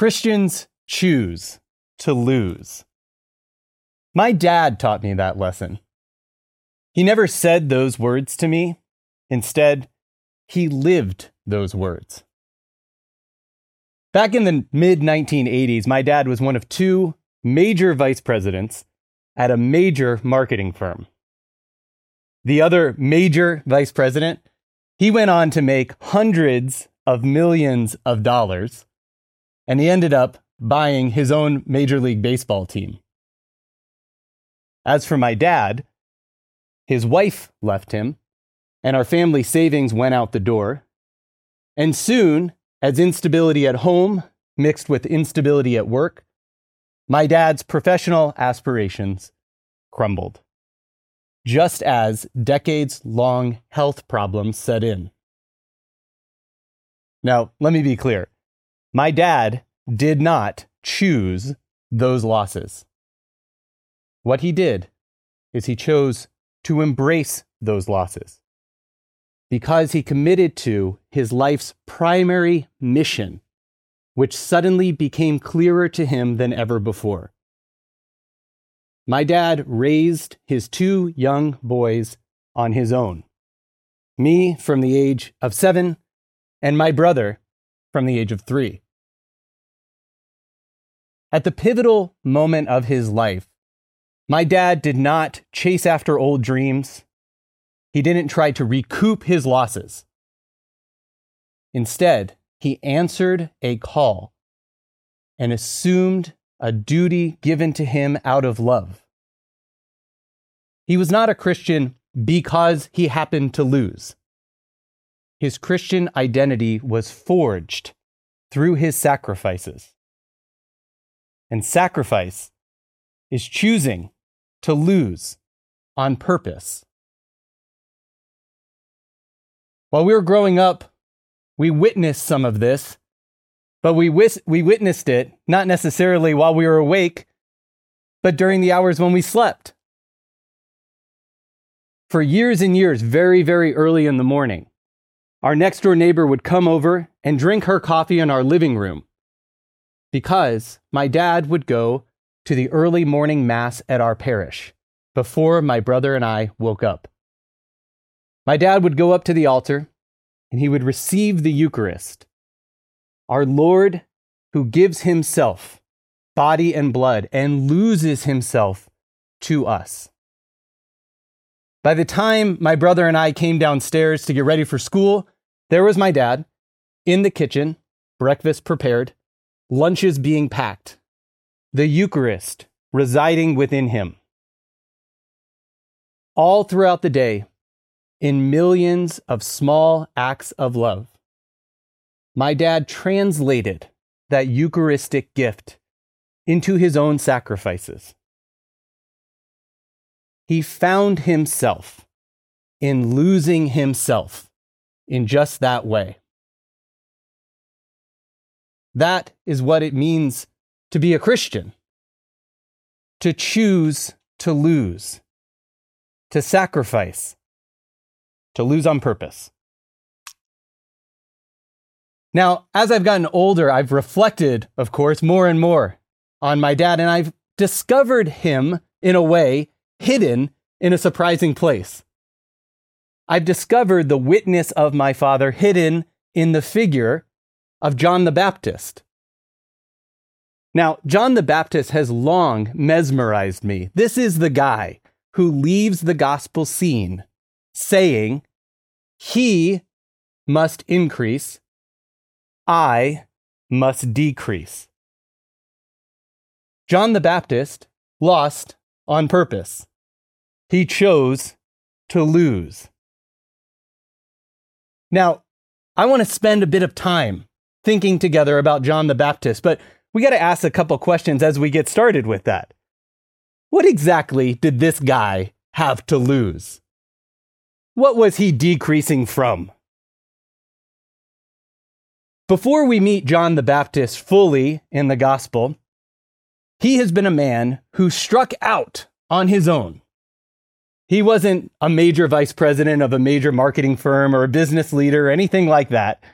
Christians choose to lose. My dad taught me that lesson. He never said those words to me. Instead, he lived those words. Back in the mid 1980s, my dad was one of two major vice presidents at a major marketing firm. The other major vice president, he went on to make hundreds of millions of dollars, and he ended up buying his own Major League Baseball team. As for my dad, his wife left him, and our family savings went out the door. And soon, as instability at home mixed with instability at work, my dad's professional aspirations crumbled, just as decades long health problems set in. Now, let me be clear. My dad did not choose those losses. What he did is he chose to embrace those losses because he committed to his life's primary mission, which suddenly became clearer to him than ever before. My dad raised his two young boys on his own me from the age of seven, and my brother from the age of three. At the pivotal moment of his life, my dad did not chase after old dreams. He didn't try to recoup his losses. Instead, he answered a call and assumed a duty given to him out of love. He was not a Christian because he happened to lose. His Christian identity was forged through his sacrifices. And sacrifice is choosing to lose on purpose. While we were growing up, we witnessed some of this, but we, wis- we witnessed it not necessarily while we were awake, but during the hours when we slept. For years and years, very, very early in the morning, our next door neighbor would come over and drink her coffee in our living room because my dad would go to the early morning mass at our parish before my brother and I woke up. My dad would go up to the altar and he would receive the Eucharist. Our Lord, who gives himself, body and blood, and loses himself to us. By the time my brother and I came downstairs to get ready for school, there was my dad in the kitchen, breakfast prepared, lunches being packed, the Eucharist residing within him. All throughout the day, in millions of small acts of love, my dad translated that Eucharistic gift into his own sacrifices. He found himself in losing himself in just that way. That is what it means to be a Christian to choose to lose, to sacrifice, to lose on purpose. Now, as I've gotten older, I've reflected, of course, more and more on my dad, and I've discovered him in a way hidden in a surprising place. I've discovered the witness of my father hidden in the figure of John the Baptist. Now, John the Baptist has long mesmerized me. This is the guy who leaves the gospel scene saying, He must increase, I must decrease. John the Baptist lost on purpose. He chose to lose. Now, I want to spend a bit of time thinking together about John the Baptist, but we got to ask a couple questions as we get started with that. What exactly did this guy have to lose? What was he decreasing from? Before we meet John the Baptist fully in the gospel, he has been a man who struck out on his own. He wasn't a major vice president of a major marketing firm or a business leader or anything like that.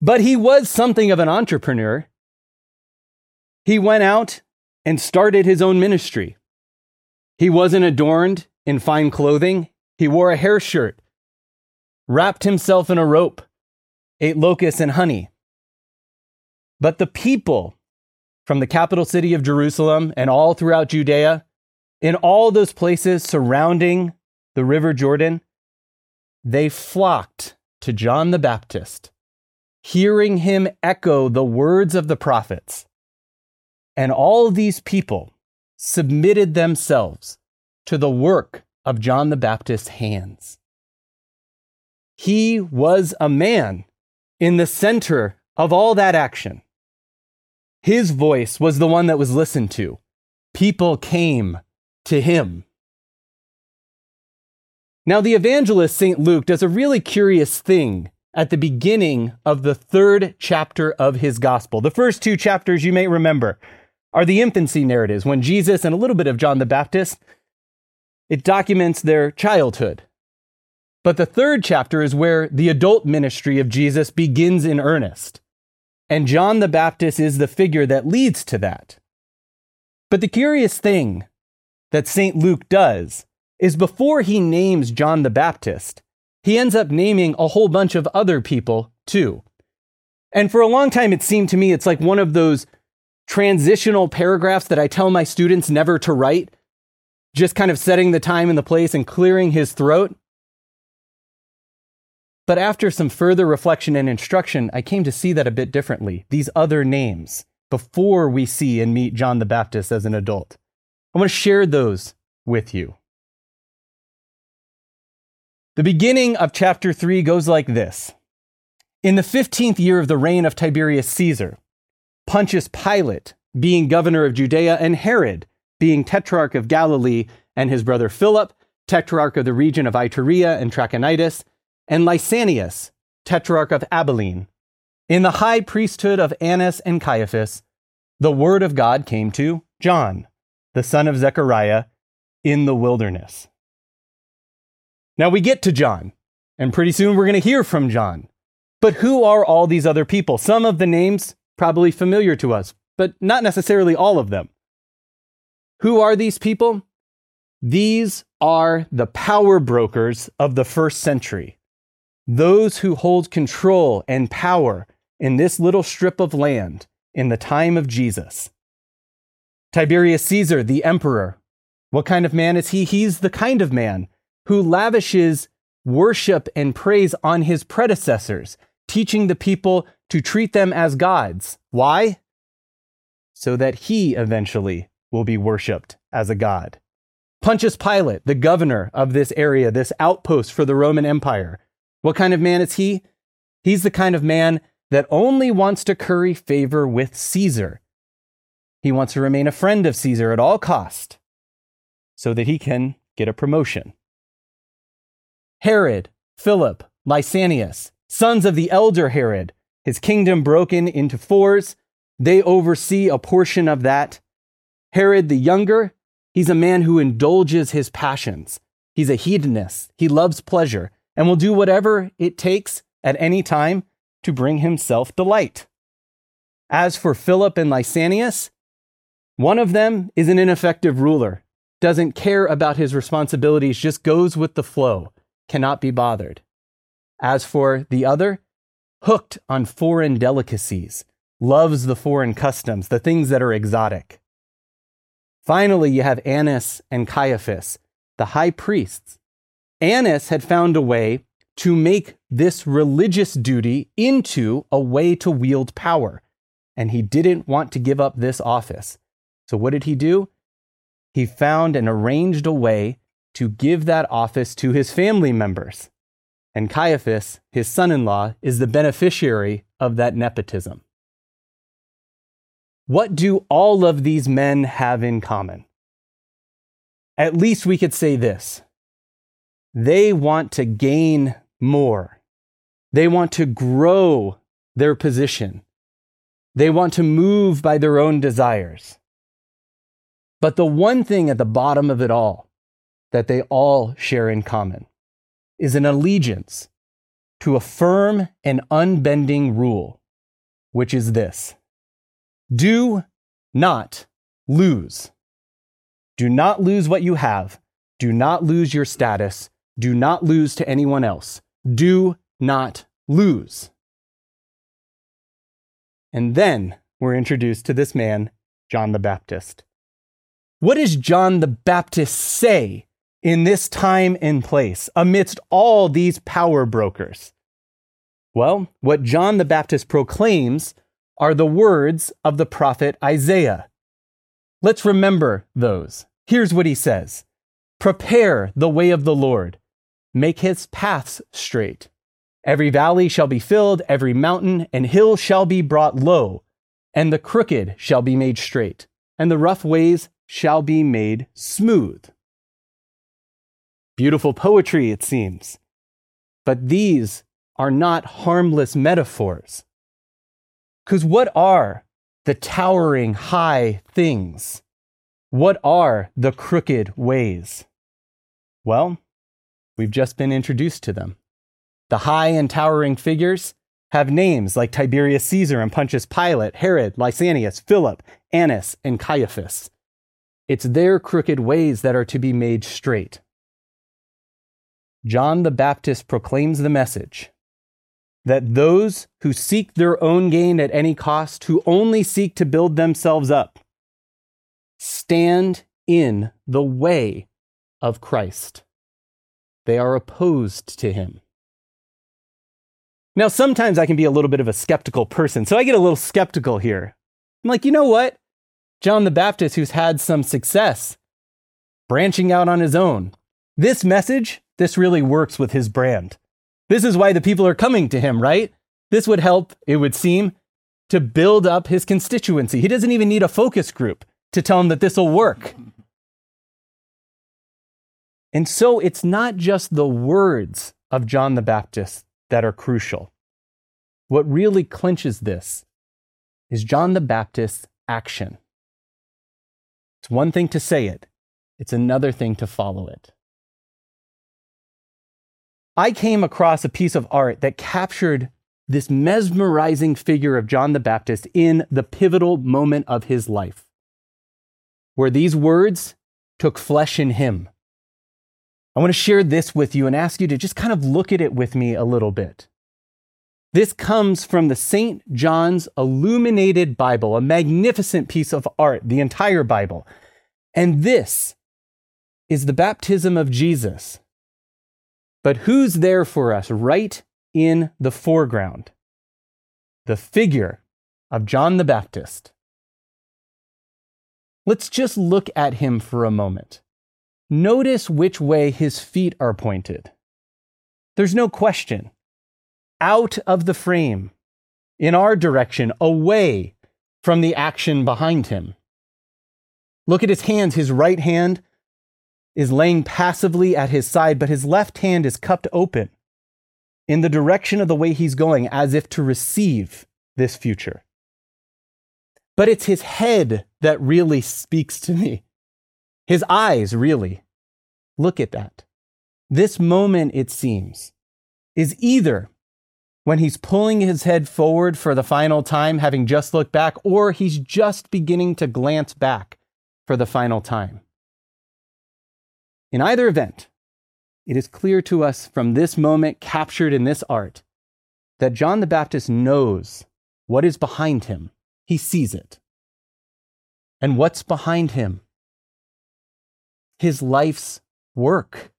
But he was something of an entrepreneur. He went out and started his own ministry. He wasn't adorned in fine clothing. He wore a hair shirt, wrapped himself in a rope, ate locusts and honey. But the people from the capital city of Jerusalem and all throughout Judea, in all those places surrounding the river Jordan, they flocked to John the Baptist, hearing him echo the words of the prophets. And all these people submitted themselves to the work of John the Baptist's hands. He was a man in the center of all that action. His voice was the one that was listened to. People came to him. Now, the evangelist St. Luke does a really curious thing at the beginning of the third chapter of his gospel. The first two chapters, you may remember, are the infancy narratives when Jesus and a little bit of John the Baptist, it documents their childhood. But the third chapter is where the adult ministry of Jesus begins in earnest. And John the Baptist is the figure that leads to that. But the curious thing that St. Luke does is before he names John the Baptist, he ends up naming a whole bunch of other people too. And for a long time, it seemed to me it's like one of those transitional paragraphs that I tell my students never to write, just kind of setting the time and the place and clearing his throat. But after some further reflection and instruction, I came to see that a bit differently. These other names before we see and meet John the Baptist as an adult. I want to share those with you. The beginning of chapter 3 goes like this In the 15th year of the reign of Tiberius Caesar, Pontius Pilate being governor of Judea, and Herod being tetrarch of Galilee, and his brother Philip, tetrarch of the region of Iturea and Trachonitis, and Lysanias, tetrarch of Abilene. In the high priesthood of Annas and Caiaphas, the word of God came to John, the son of Zechariah, in the wilderness. Now we get to John, and pretty soon we're going to hear from John. But who are all these other people? Some of the names probably familiar to us, but not necessarily all of them. Who are these people? These are the power brokers of the first century. Those who hold control and power in this little strip of land in the time of Jesus. Tiberius Caesar, the emperor. What kind of man is he? He's the kind of man who lavishes worship and praise on his predecessors, teaching the people to treat them as gods. Why? So that he eventually will be worshiped as a god. Pontius Pilate, the governor of this area, this outpost for the Roman Empire. What kind of man is he? He's the kind of man that only wants to curry favor with Caesar. He wants to remain a friend of Caesar at all cost so that he can get a promotion. Herod, Philip, Lysanias, sons of the elder Herod, his kingdom broken into fours. They oversee a portion of that. Herod the younger, he's a man who indulges his passions. He's a hedonist. He loves pleasure and will do whatever it takes at any time to bring himself delight. As for Philip and Lysanias, one of them is an ineffective ruler, doesn't care about his responsibilities, just goes with the flow, cannot be bothered. As for the other, hooked on foreign delicacies, loves the foreign customs, the things that are exotic. Finally, you have Annas and Caiaphas, the high priests. Annas had found a way to make this religious duty into a way to wield power, and he didn't want to give up this office. So, what did he do? He found and arranged a way to give that office to his family members and Caiaphas, his son in law, is the beneficiary of that nepotism. What do all of these men have in common? At least we could say this they want to gain more, they want to grow their position, they want to move by their own desires. But the one thing at the bottom of it all that they all share in common is an allegiance to a firm and unbending rule, which is this do not lose. Do not lose what you have. Do not lose your status. Do not lose to anyone else. Do not lose. And then we're introduced to this man, John the Baptist. What does John the Baptist say in this time and place amidst all these power brokers? Well, what John the Baptist proclaims are the words of the prophet Isaiah. Let's remember those. Here's what he says Prepare the way of the Lord, make his paths straight. Every valley shall be filled, every mountain and hill shall be brought low, and the crooked shall be made straight, and the rough ways shall be made smooth. Beautiful poetry, it seems. But these are not harmless metaphors. Because what are the towering high things? What are the crooked ways? Well, we've just been introduced to them. The high and towering figures have names like Tiberius Caesar and Pontius Pilate, Herod, Lysanias, Philip, Annas, and Caiaphas. It's their crooked ways that are to be made straight. John the Baptist proclaims the message that those who seek their own gain at any cost, who only seek to build themselves up, stand in the way of Christ. They are opposed to him. Now, sometimes I can be a little bit of a skeptical person, so I get a little skeptical here. I'm like, you know what? John the Baptist, who's had some success branching out on his own, this message, this really works with his brand. This is why the people are coming to him, right? This would help, it would seem, to build up his constituency. He doesn't even need a focus group to tell him that this will work. And so it's not just the words of John the Baptist that are crucial. What really clinches this is John the Baptist's action. It's one thing to say it, it's another thing to follow it. I came across a piece of art that captured this mesmerizing figure of John the Baptist in the pivotal moment of his life, where these words took flesh in him. I want to share this with you and ask you to just kind of look at it with me a little bit. This comes from the St. John's Illuminated Bible, a magnificent piece of art, the entire Bible. And this is the baptism of Jesus. But who's there for us right in the foreground? The figure of John the Baptist. Let's just look at him for a moment. Notice which way his feet are pointed. There's no question. Out of the frame, in our direction, away from the action behind him. Look at his hands. His right hand is laying passively at his side, but his left hand is cupped open in the direction of the way he's going, as if to receive this future. But it's his head that really speaks to me. His eyes, really. Look at that. This moment, it seems, is either when he's pulling his head forward for the final time, having just looked back, or he's just beginning to glance back for the final time. In either event, it is clear to us from this moment captured in this art that John the Baptist knows what is behind him. He sees it. And what's behind him? His life's work.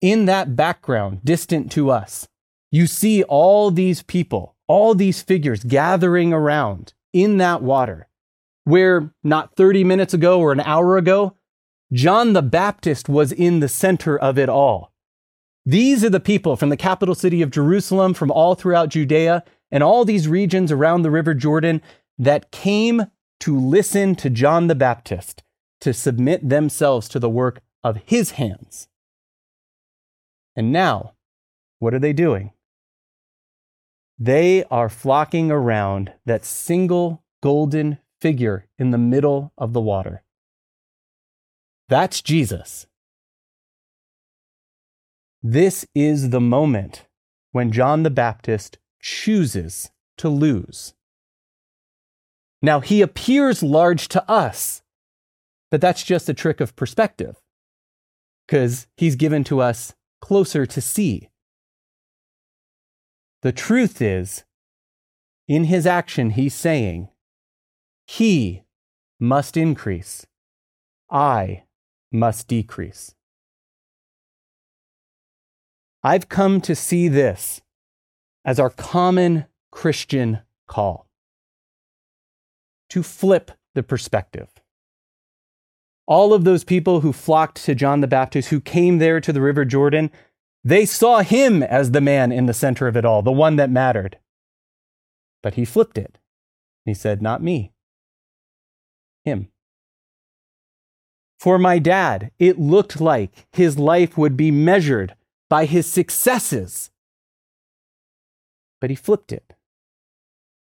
In that background, distant to us, you see all these people, all these figures gathering around in that water, where not 30 minutes ago or an hour ago, John the Baptist was in the center of it all. These are the people from the capital city of Jerusalem, from all throughout Judea, and all these regions around the River Jordan that came to listen to John the Baptist to submit themselves to the work of his hands. And now, what are they doing? They are flocking around that single golden figure in the middle of the water. That's Jesus. This is the moment when John the Baptist chooses to lose. Now, he appears large to us, but that's just a trick of perspective because he's given to us closer to see. The truth is, in his action, he's saying, He must increase, I must decrease. I've come to see this as our common Christian call to flip the perspective. All of those people who flocked to John the Baptist, who came there to the River Jordan, they saw him as the man in the center of it all, the one that mattered. But he flipped it. He said, Not me, him. For my dad, it looked like his life would be measured by his successes. But he flipped it.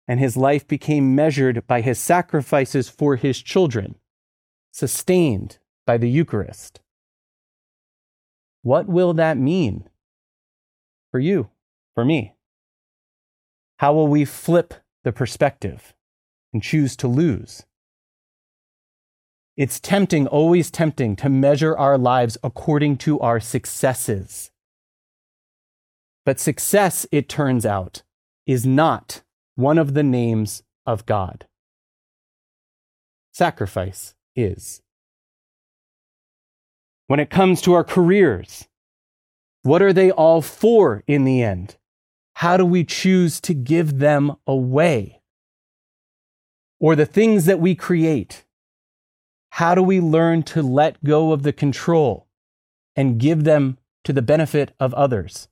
And his life became measured by his sacrifices for his children, sustained by the Eucharist. What will that mean for you, for me? How will we flip the perspective and choose to lose? It's tempting, always tempting, to measure our lives according to our successes. But success, it turns out, is not one of the names of God. Sacrifice is. When it comes to our careers, what are they all for in the end? How do we choose to give them away? Or the things that we create, how do we learn to let go of the control and give them to the benefit of others?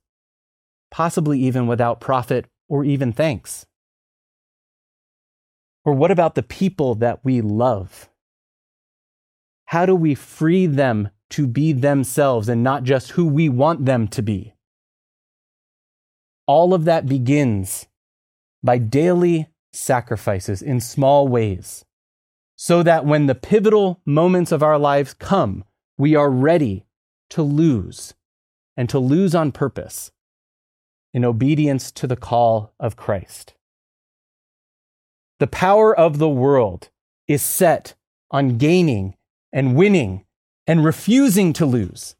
possibly even without profit or even thanks? Or what about the people that we love? How do we free them to be themselves and not just who we want them to be? All of that begins by daily sacrifices in small ways, so that when the pivotal moments of our lives come, we are ready to lose and to lose on purpose in obedience to the call of Christ. The power of the world is set on gaining and winning and refusing to lose.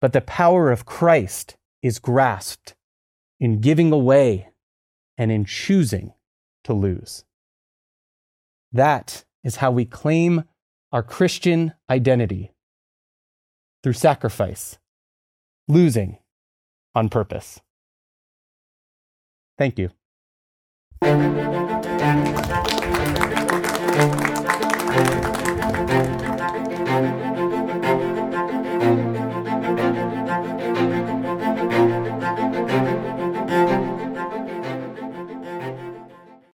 But the power of Christ is grasped in giving away and in choosing to lose. That is how we claim our Christian identity through sacrifice, losing on purpose. Thank you